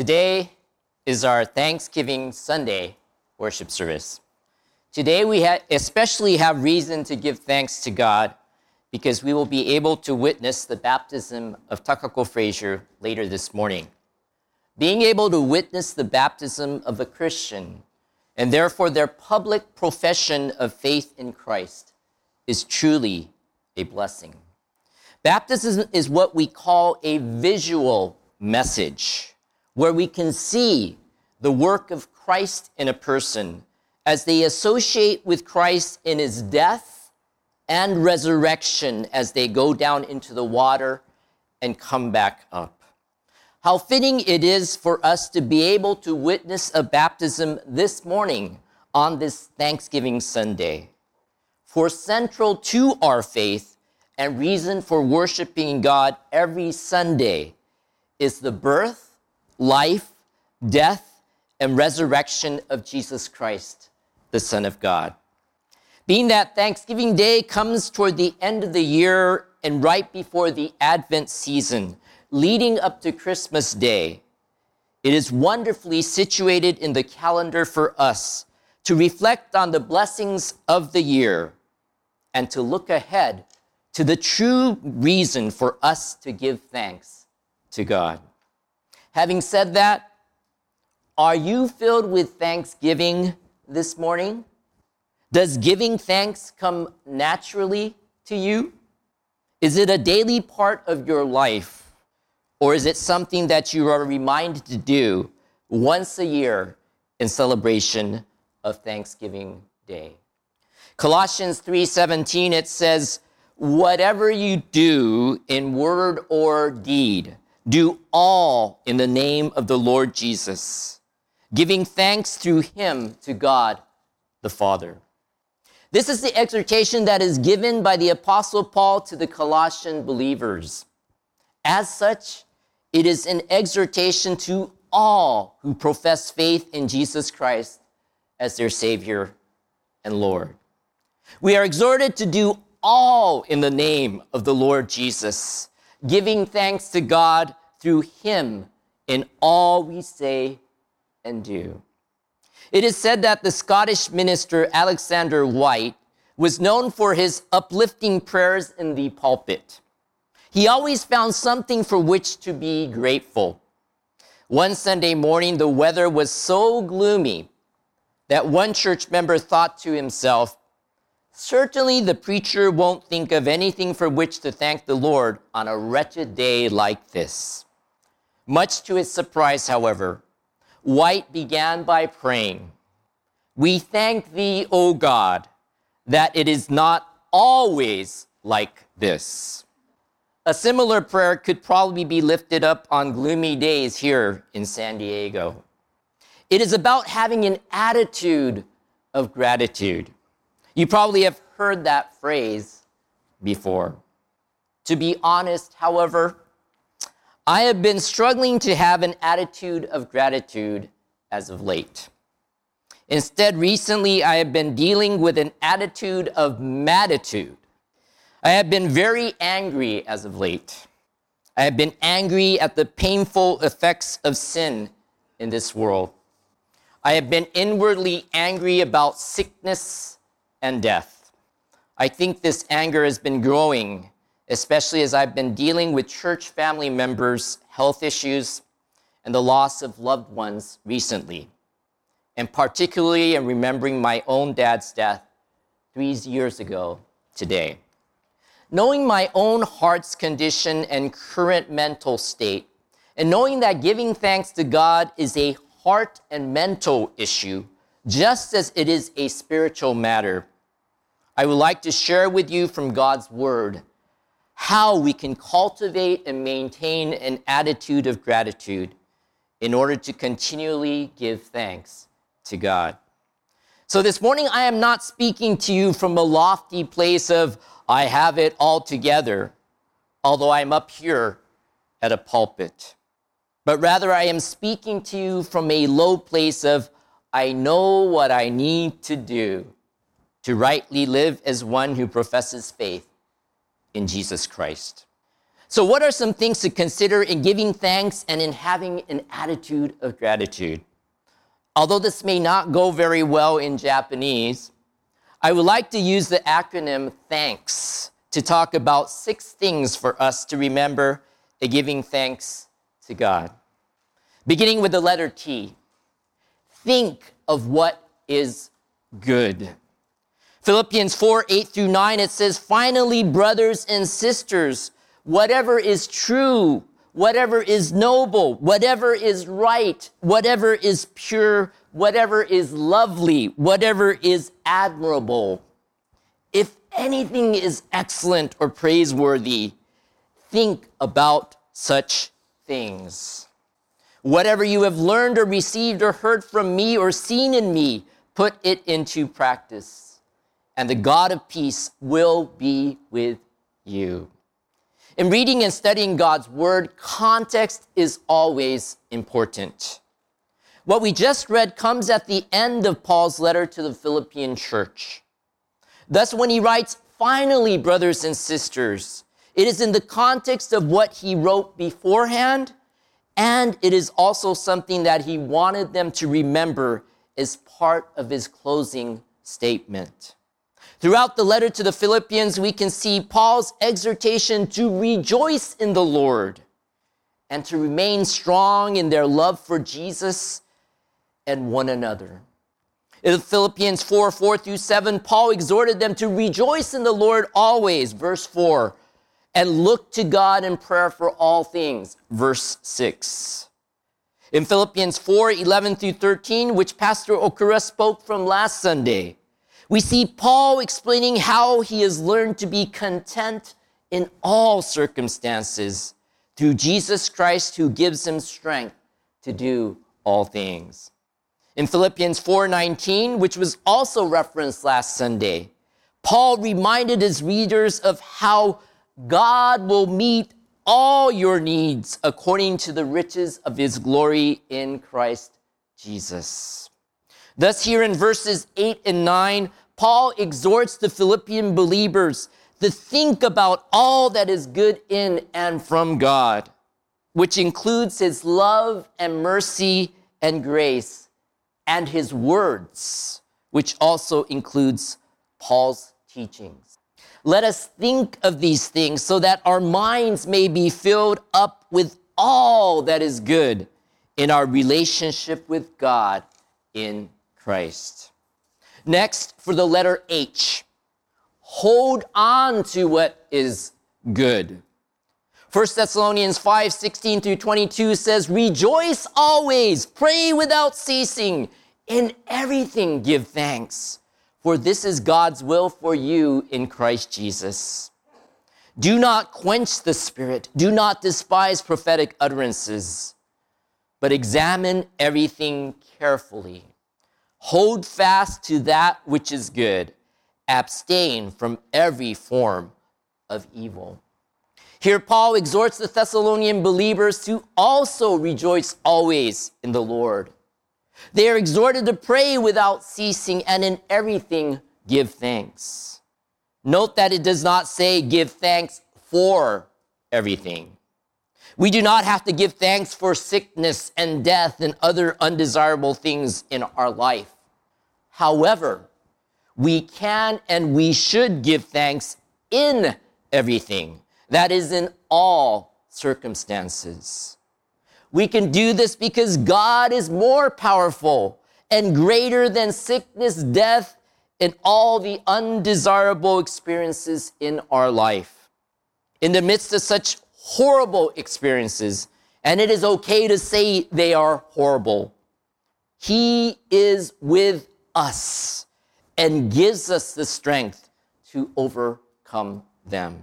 Today is our Thanksgiving Sunday worship service. Today we ha- especially have reason to give thanks to God because we will be able to witness the baptism of Takako Fraser later this morning. Being able to witness the baptism of a Christian and therefore their public profession of faith in Christ is truly a blessing. Baptism is what we call a visual message, where we can see the work of Christ in a person as they associate with Christ in his death and resurrection as they go down into the water and come back up. How fitting it is for us to be able to witness a baptism this morning on this Thanksgiving Sunday. For central to our faith and reason for worshiping God every Sunday is the birth, life, death, and resurrection of Jesus Christ, the Son of God. Being that Thanksgiving Day comes toward the end of the year and right before the Advent season, leading up to Christmas Day, it is wonderfully situated in the calendar for us to reflect on the blessings of the year and to look ahead to the true reason for us to give thanks to God. Having said that, are you filled with thanksgiving this morning? Does giving thanks come naturally to you? Is it a daily part of your life? Or is it something that you are reminded to do once a year in celebration of Thanksgiving Day? Colossians 3:17 it says, whatever you do in word or deed, do all in the name of the Lord Jesus, giving thanks through him to God the Father. This is the exhortation that is given by the Apostle Paul to the Colossian believers. As such, it is an exhortation to all who profess faith in Jesus Christ as their Savior and Lord. We are exhorted to do all in the name of the Lord Jesus, giving thanks to God through him in all we say and do. It is said that the Scottish minister Alexander Whyte was known for his uplifting prayers in the pulpit. He always found something for which to be grateful. One Sunday morning, the weather was so gloomy that one church member thought to himself, Certainly, the preacher won't think of anything for which to thank the Lord on a wretched day like this. Much to his surprise, however, Whyte began by praying, We thank thee, O God, that it is not always like this. A similar prayer could probably be lifted up on gloomy days here in San Diego. It is about having an attitude of gratitude. You probably have heard that phrase before. To be honest, however, I have been struggling to have an attitude of gratitude as of late. Instead, recently I have been dealing with an attitude of matitude. I have been very angry as of late. I have been angry at the painful effects of sin in this world. I have been inwardly angry about sickness and death. I think this anger has been growing, especially as I've been dealing with church family members' health issues and the loss of loved ones recently, and particularly in remembering my own dad's death three years ago today. Knowing my own heart's condition and current mental state, and knowing that giving thanks to God is a heart and mental issue, just as it is a spiritual matter, I would like to share with you from God's Word how we can cultivate and maintain an attitude of gratitude in order to continually give thanks to God. So this morning, I am not speaking to you from a lofty place of, I have it all together, although I'm up here at a pulpit. But rather, I am speaking to you from a low place of, I know what I need to do to rightly live as one who professes faith in Jesus Christ. So, what are some things to consider in giving thanks and in having an attitude of gratitude? Although this may not go very well in Japanese, I would like to use the acronym THANKS to talk about six things for us to remember in giving thanks to God. Beginning with the letter T, think of what is good. Philippians 4 8 through 9, it says, Finally, brothers and sisters, whatever is true, whatever is noble, whatever is right, whatever is pure, whatever is lovely, whatever is admirable, if anything is excellent or praiseworthy, think about such things. Whatever you have learned or received or heard from me or seen in me, put it into practice, and the God of peace will be with you. In reading and studying God's word, context is always important. What we just read comes at the end of Paul's letter to the Philippian church. Thus, when he writes, finally, brothers and sisters, it is in the context of what he wrote beforehand, and it is also something that he wanted them to remember as part of his closing statement. Throughout the letter to the Philippians, we can see Paul's exhortation to rejoice in the Lord and to remain strong in their love for Jesus and one another. In Philippians 4 4 through 7, Paul exhorted them to rejoice in the Lord always, verse 4, and look to God in prayer for all things, verse 6. In Philippians 4 11 through 13, which Pastor Okura spoke from last Sunday, we see Paul explaining how he has learned to be content in all circumstances through Jesus Christ who gives him strength to do all things. In Philippians 4:19, which was also referenced last Sunday, Paul reminded his readers of how God will meet all your needs according to the riches of his glory in Christ Jesus. Thus, here in verses 8 and 9, Paul exhorts the Philippian believers to think about all that is good in and from God, which includes his love and mercy and grace, and his words, which also includes Paul's teachings. Let us think of these things so that our minds may be filled up with all that is good in our relationship with God in Christ. Next, for the letter H, hold on to what is good. 1 Thessalonians 5 16 through 22 says, Rejoice always, pray without ceasing, in everything give thanks, for this is God's will for you in Christ Jesus. Do not quench the spirit, do not despise prophetic utterances, but examine everything carefully Hold fast to that which is good. Abstain from every form of evil. Here, Paul exhorts the Thessalonian believers to also rejoice always in the Lord. They are exhorted to pray without ceasing and in everything give thanks. Note that it does not say give thanks for everything. We do not have to give thanks for sickness and death and other undesirable things in our life. However, we can and we should give thanks in everything, that is, in all circumstances. We can do this because God is more powerful and greater than sickness, death, and all the undesirable experiences in our life. In the midst of such horrible experiences, and it is okay to say they are horrible. He is with us and gives us the strength to overcome them.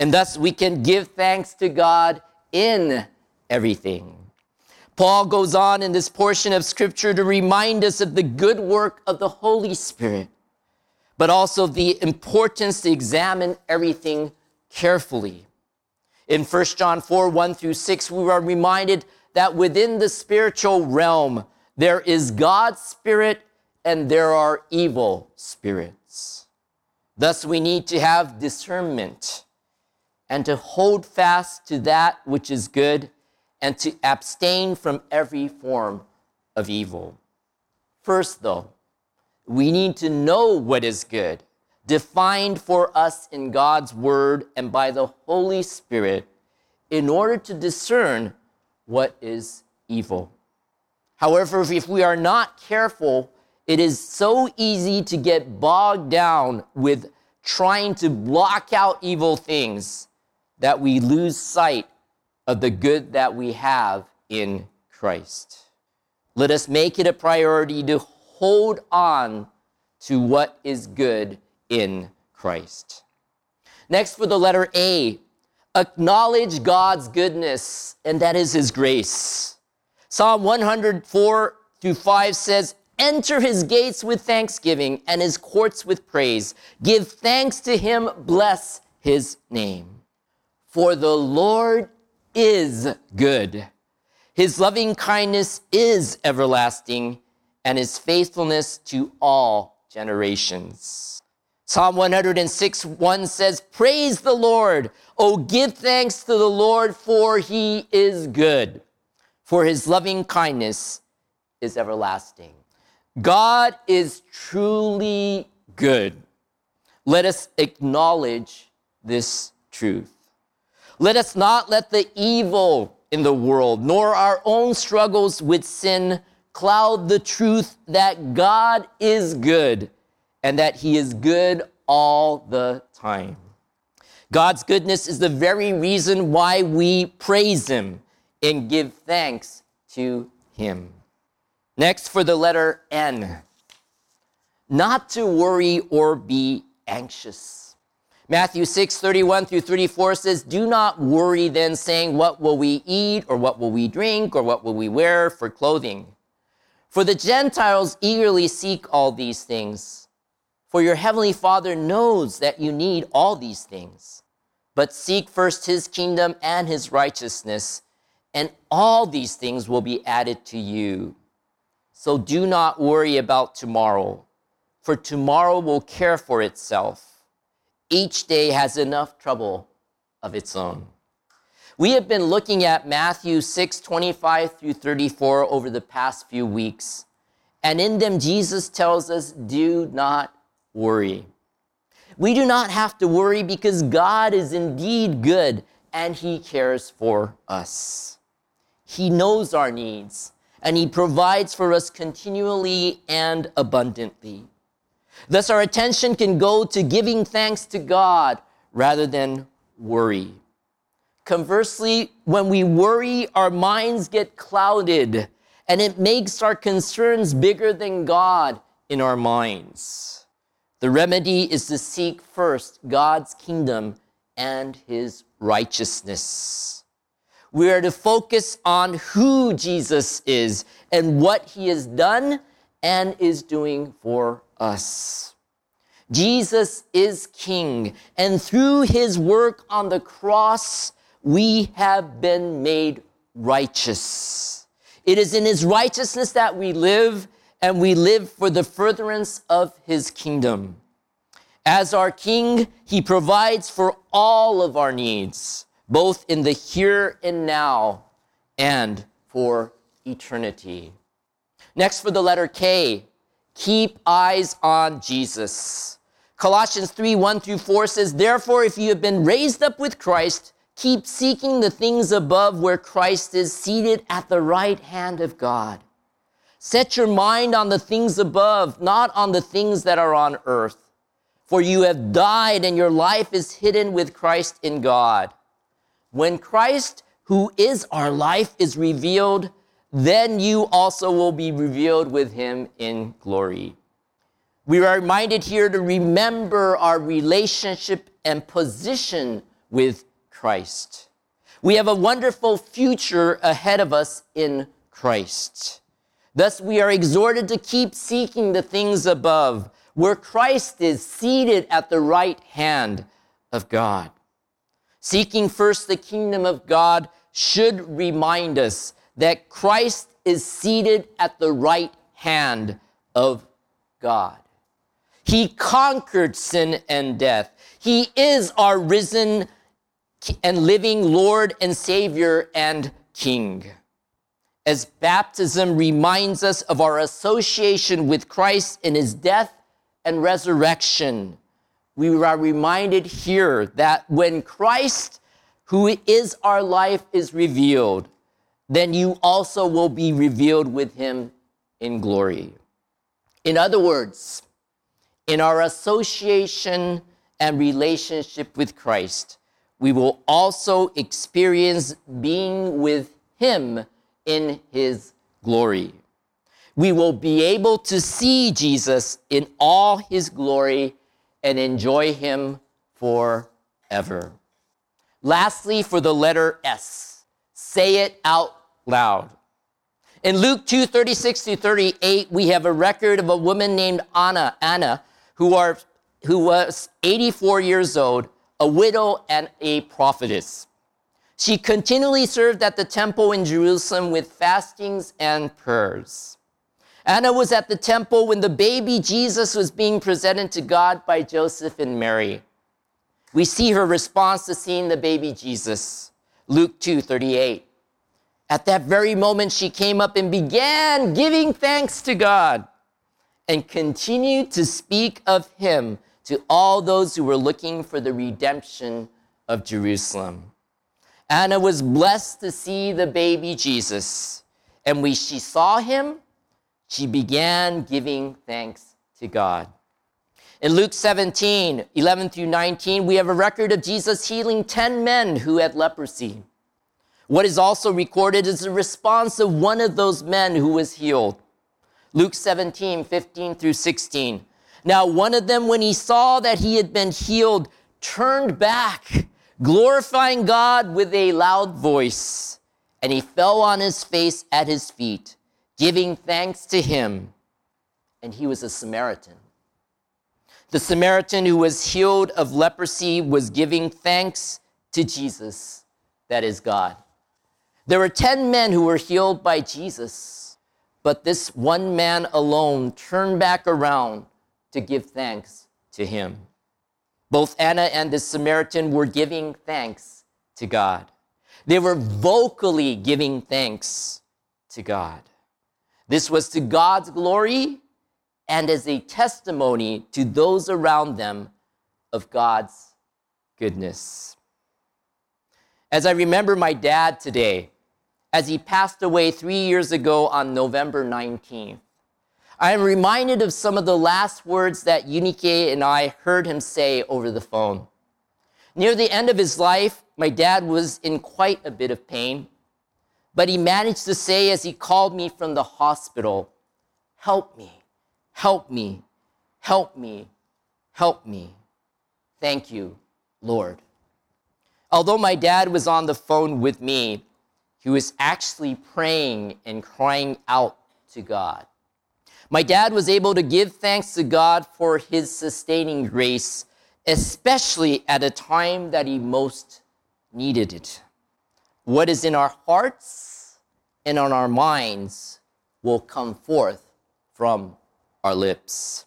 And thus we can give thanks to God in everything. Paul goes on in this portion of scripture to remind us of the good work of the Holy Spirit, but also the importance to examine everything carefully. In 1 John 4 1 through 6, we are reminded that within the spiritual realm, there is God's Spirit and there are evil spirits. Thus, we need to have discernment and to hold fast to that which is good and to abstain from every form of evil. First, though, we need to know what is good, defined for us in God's Word and by the Holy Spirit, in order to discern what is evil. However, if we are not careful, it is so easy to get bogged down with trying to block out evil things that we lose sight of the good that we have in Christ. Let us make it a priority to hold on to what is good in Christ. Next, for the letter A, acknowledge God's goodness, and that is His grace. Psalm 104 through 5 says, Enter his gates with thanksgiving and his courts with praise. Give thanks to him, bless his name. For the Lord is good. His loving kindness is everlasting, and his faithfulness to all generations. Psalm 106 1 says, Praise the Lord. Oh, give thanks to the Lord, for he is good, for his loving kindness is everlasting. God is truly good. Let us acknowledge this truth. Let us not let the evil in the world, nor our own struggles with sin, cloud the truth that God is good and that He is good all the time. God's goodness is the very reason why we praise Him and give thanks to Him. Next, for the letter N, not to worry or be anxious. Matthew 6, 31 through 34 says, Do not worry then, saying, What will we eat, or what will we drink, or what will we wear for clothing? For the Gentiles eagerly seek all these things. For your heavenly Father knows that you need all these things. But seek first his kingdom and his righteousness, and all these things will be added to you. So do not worry about tomorrow, for tomorrow will care for itself. Each day has enough trouble of its own. We have been looking at Matthew 6 25 through 34 over the past few weeks. And in them, Jesus tells us, do not worry. We do not have to worry because God is indeed good and He cares for us. He knows our needs and He provides for us continually and abundantly. Thus, our attention can go to giving thanks to God rather than worry. Conversely, when we worry, our minds get clouded and it makes our concerns bigger than God in our minds. The remedy is to seek first God's kingdom and his righteousness. We are to focus on who Jesus is and what he has done and is doing for us. Jesus is King, and through his work on the cross, we have been made righteous. It is in his righteousness that we live, and we live for the furtherance of his kingdom. As our King, he provides for all of our needs, both in the here and now and for eternity. Next, for the letter K, keep eyes on Jesus. Colossians 3 1 through 4 says, Therefore, if you have been raised up with Christ, keep seeking the things above where Christ is seated at the right hand of God. Set your mind on the things above, not on the things that are on earth. For you have died, and your life is hidden with Christ in God. When Christ, who is our life, is revealed, then you also will be revealed with him in glory. We are reminded here to remember our relationship and position with Christ. We have a wonderful future ahead of us in Christ. Thus, we are exhorted to keep seeking the things above, where Christ is seated at the right hand of God. Seeking first the kingdom of God should remind us that Christ is seated at the right hand of God. He conquered sin and death. He is our risen and living Lord and Savior and King. As baptism reminds us of our association with Christ in his death and resurrection, we are reminded here that when Christ, who is our life, is revealed, then you also will be revealed with him in glory. In other words, in our association and relationship with Christ, we will also experience being with Him in His glory. We will be able to see Jesus in all His glory and enjoy Him forever. Lastly, for the letter S, say it out loud. In Luke 2 36 to 38, we have a record of a woman named Anna, Anna, who, are, who was 84 years old a widow and a prophetess. She continually served at the temple in Jerusalem with fastings and prayers. Anna was at the temple when the baby Jesus was being presented to God by Joseph and Mary. We see her response to seeing the baby Jesus. Luke 2:38. At that very moment she came up and began giving thanks to God and continued to speak of him to all those who were looking for the redemption of Jerusalem. Anna was blessed to see the baby Jesus. And when she saw him, she began giving thanks to God. In Luke 17, 11 through 19, we have a record of Jesus healing 10 men who had leprosy. What is also recorded is the response of one of those men who was healed. Luke 17, 15 through 16. Now, one of them, when he saw that he had been healed, turned back, glorifying God with a loud voice. And he fell on his face at his feet, giving thanks to him. And he was a Samaritan. The Samaritan who was healed of leprosy was giving thanks to Jesus, that is God. There were 10 men who were healed by Jesus, but this one man alone turned back around to give thanks to him. Both Anna and the Samaritan were giving thanks to God. They were vocally giving thanks to God. This was to God's glory and as a testimony to those around them of God's goodness. As I remember my dad today, as he passed away three years ago on November 19th, I am reminded of some of the last words that Unike and I heard him say over the phone. Near the end of his life, my dad was in quite a bit of pain, but he managed to say as he called me from the hospital, Help me, help me, help me, help me. Thank you, Lord. Although my dad was on the phone with me, he was actually praying and crying out to God. My dad was able to give thanks to God for his sustaining grace, especially at a time that he most needed it. What is in our hearts and on our minds will come forth from our lips.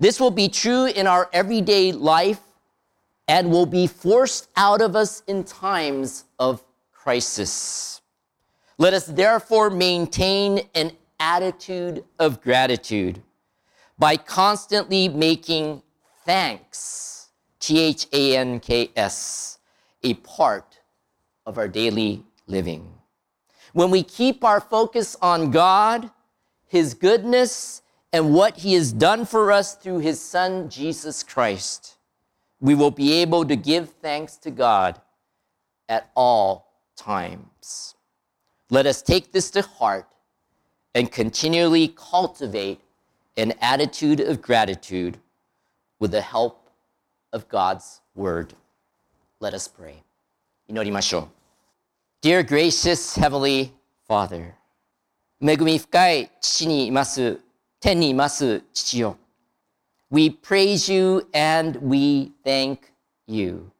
This will be true in our everyday life and will be forced out of us in times of crisis. Let us therefore maintain an attitude of gratitude by constantly making thanks, T H A N K S, a part of our daily living. When we keep our focus on God, His goodness, and what He has done for us through His Son, Jesus Christ, we will be able to give thanks to God at all times. Let us take this to heart and continually cultivate an attitude of gratitude with the help of God's word. Let us pray. Dear gracious Heavenly Father, 恵み深い父にいます、天にいます父よ。We praise you and we thank you.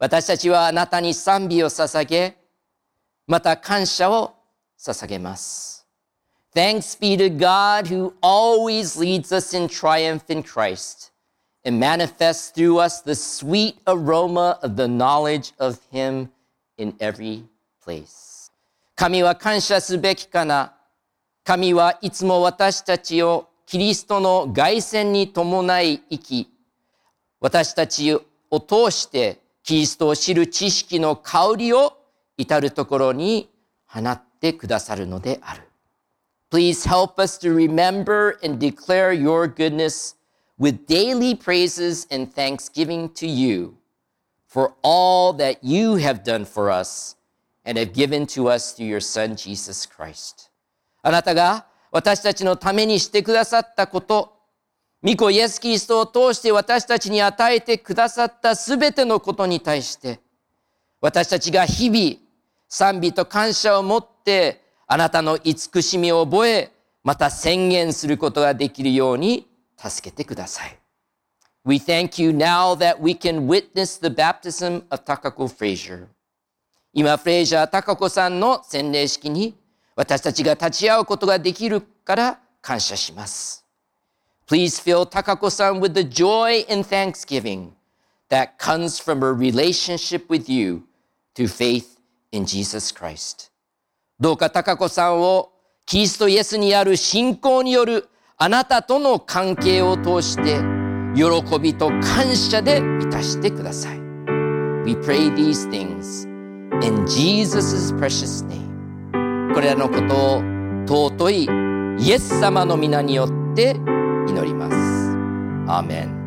私たちはあなたに賛美を捧げ、また感謝を捧げます。Thanks be to God who always leads us in triumph in Christ and manifests through us the sweet aroma of the knowledge of Him in every place. 神は感謝すべきかな。神はいつも私たちをキリストの凱旋に伴い生き、私たちを通してキリストを知る知識の香りを至るところに放ってくださるのである。Please help us to remember and declare your goodness with daily praises and thanksgiving to you for all that you have done for us and have given to us through your Son, Jesus Christ. あなたが私たちのためにしてくださったこと、 御子イエス・キリストを通して私たちに与えてくださったすべてのことに対して、私たちが日々賛美と感謝を持ってあなたの慈しみを覚え、また宣言することができるように助けてください。We thank you now that we can witness the baptism of Takako Fraser. 今、フレイジャー高子さんの洗礼式に私たちが立ち会うことができるから感謝します。Please fill Takako さん with the joy and thanksgiving that comes from a relationship with you through faith in Jesus Christ. どうか高子さんをキリストイエスにある信仰によるあなたとの関係を通して喜びと感謝で満たしてください。We pray these things in Jesus' precious name. これらのことを尊いイエス様の皆によって祈ります。アーメン。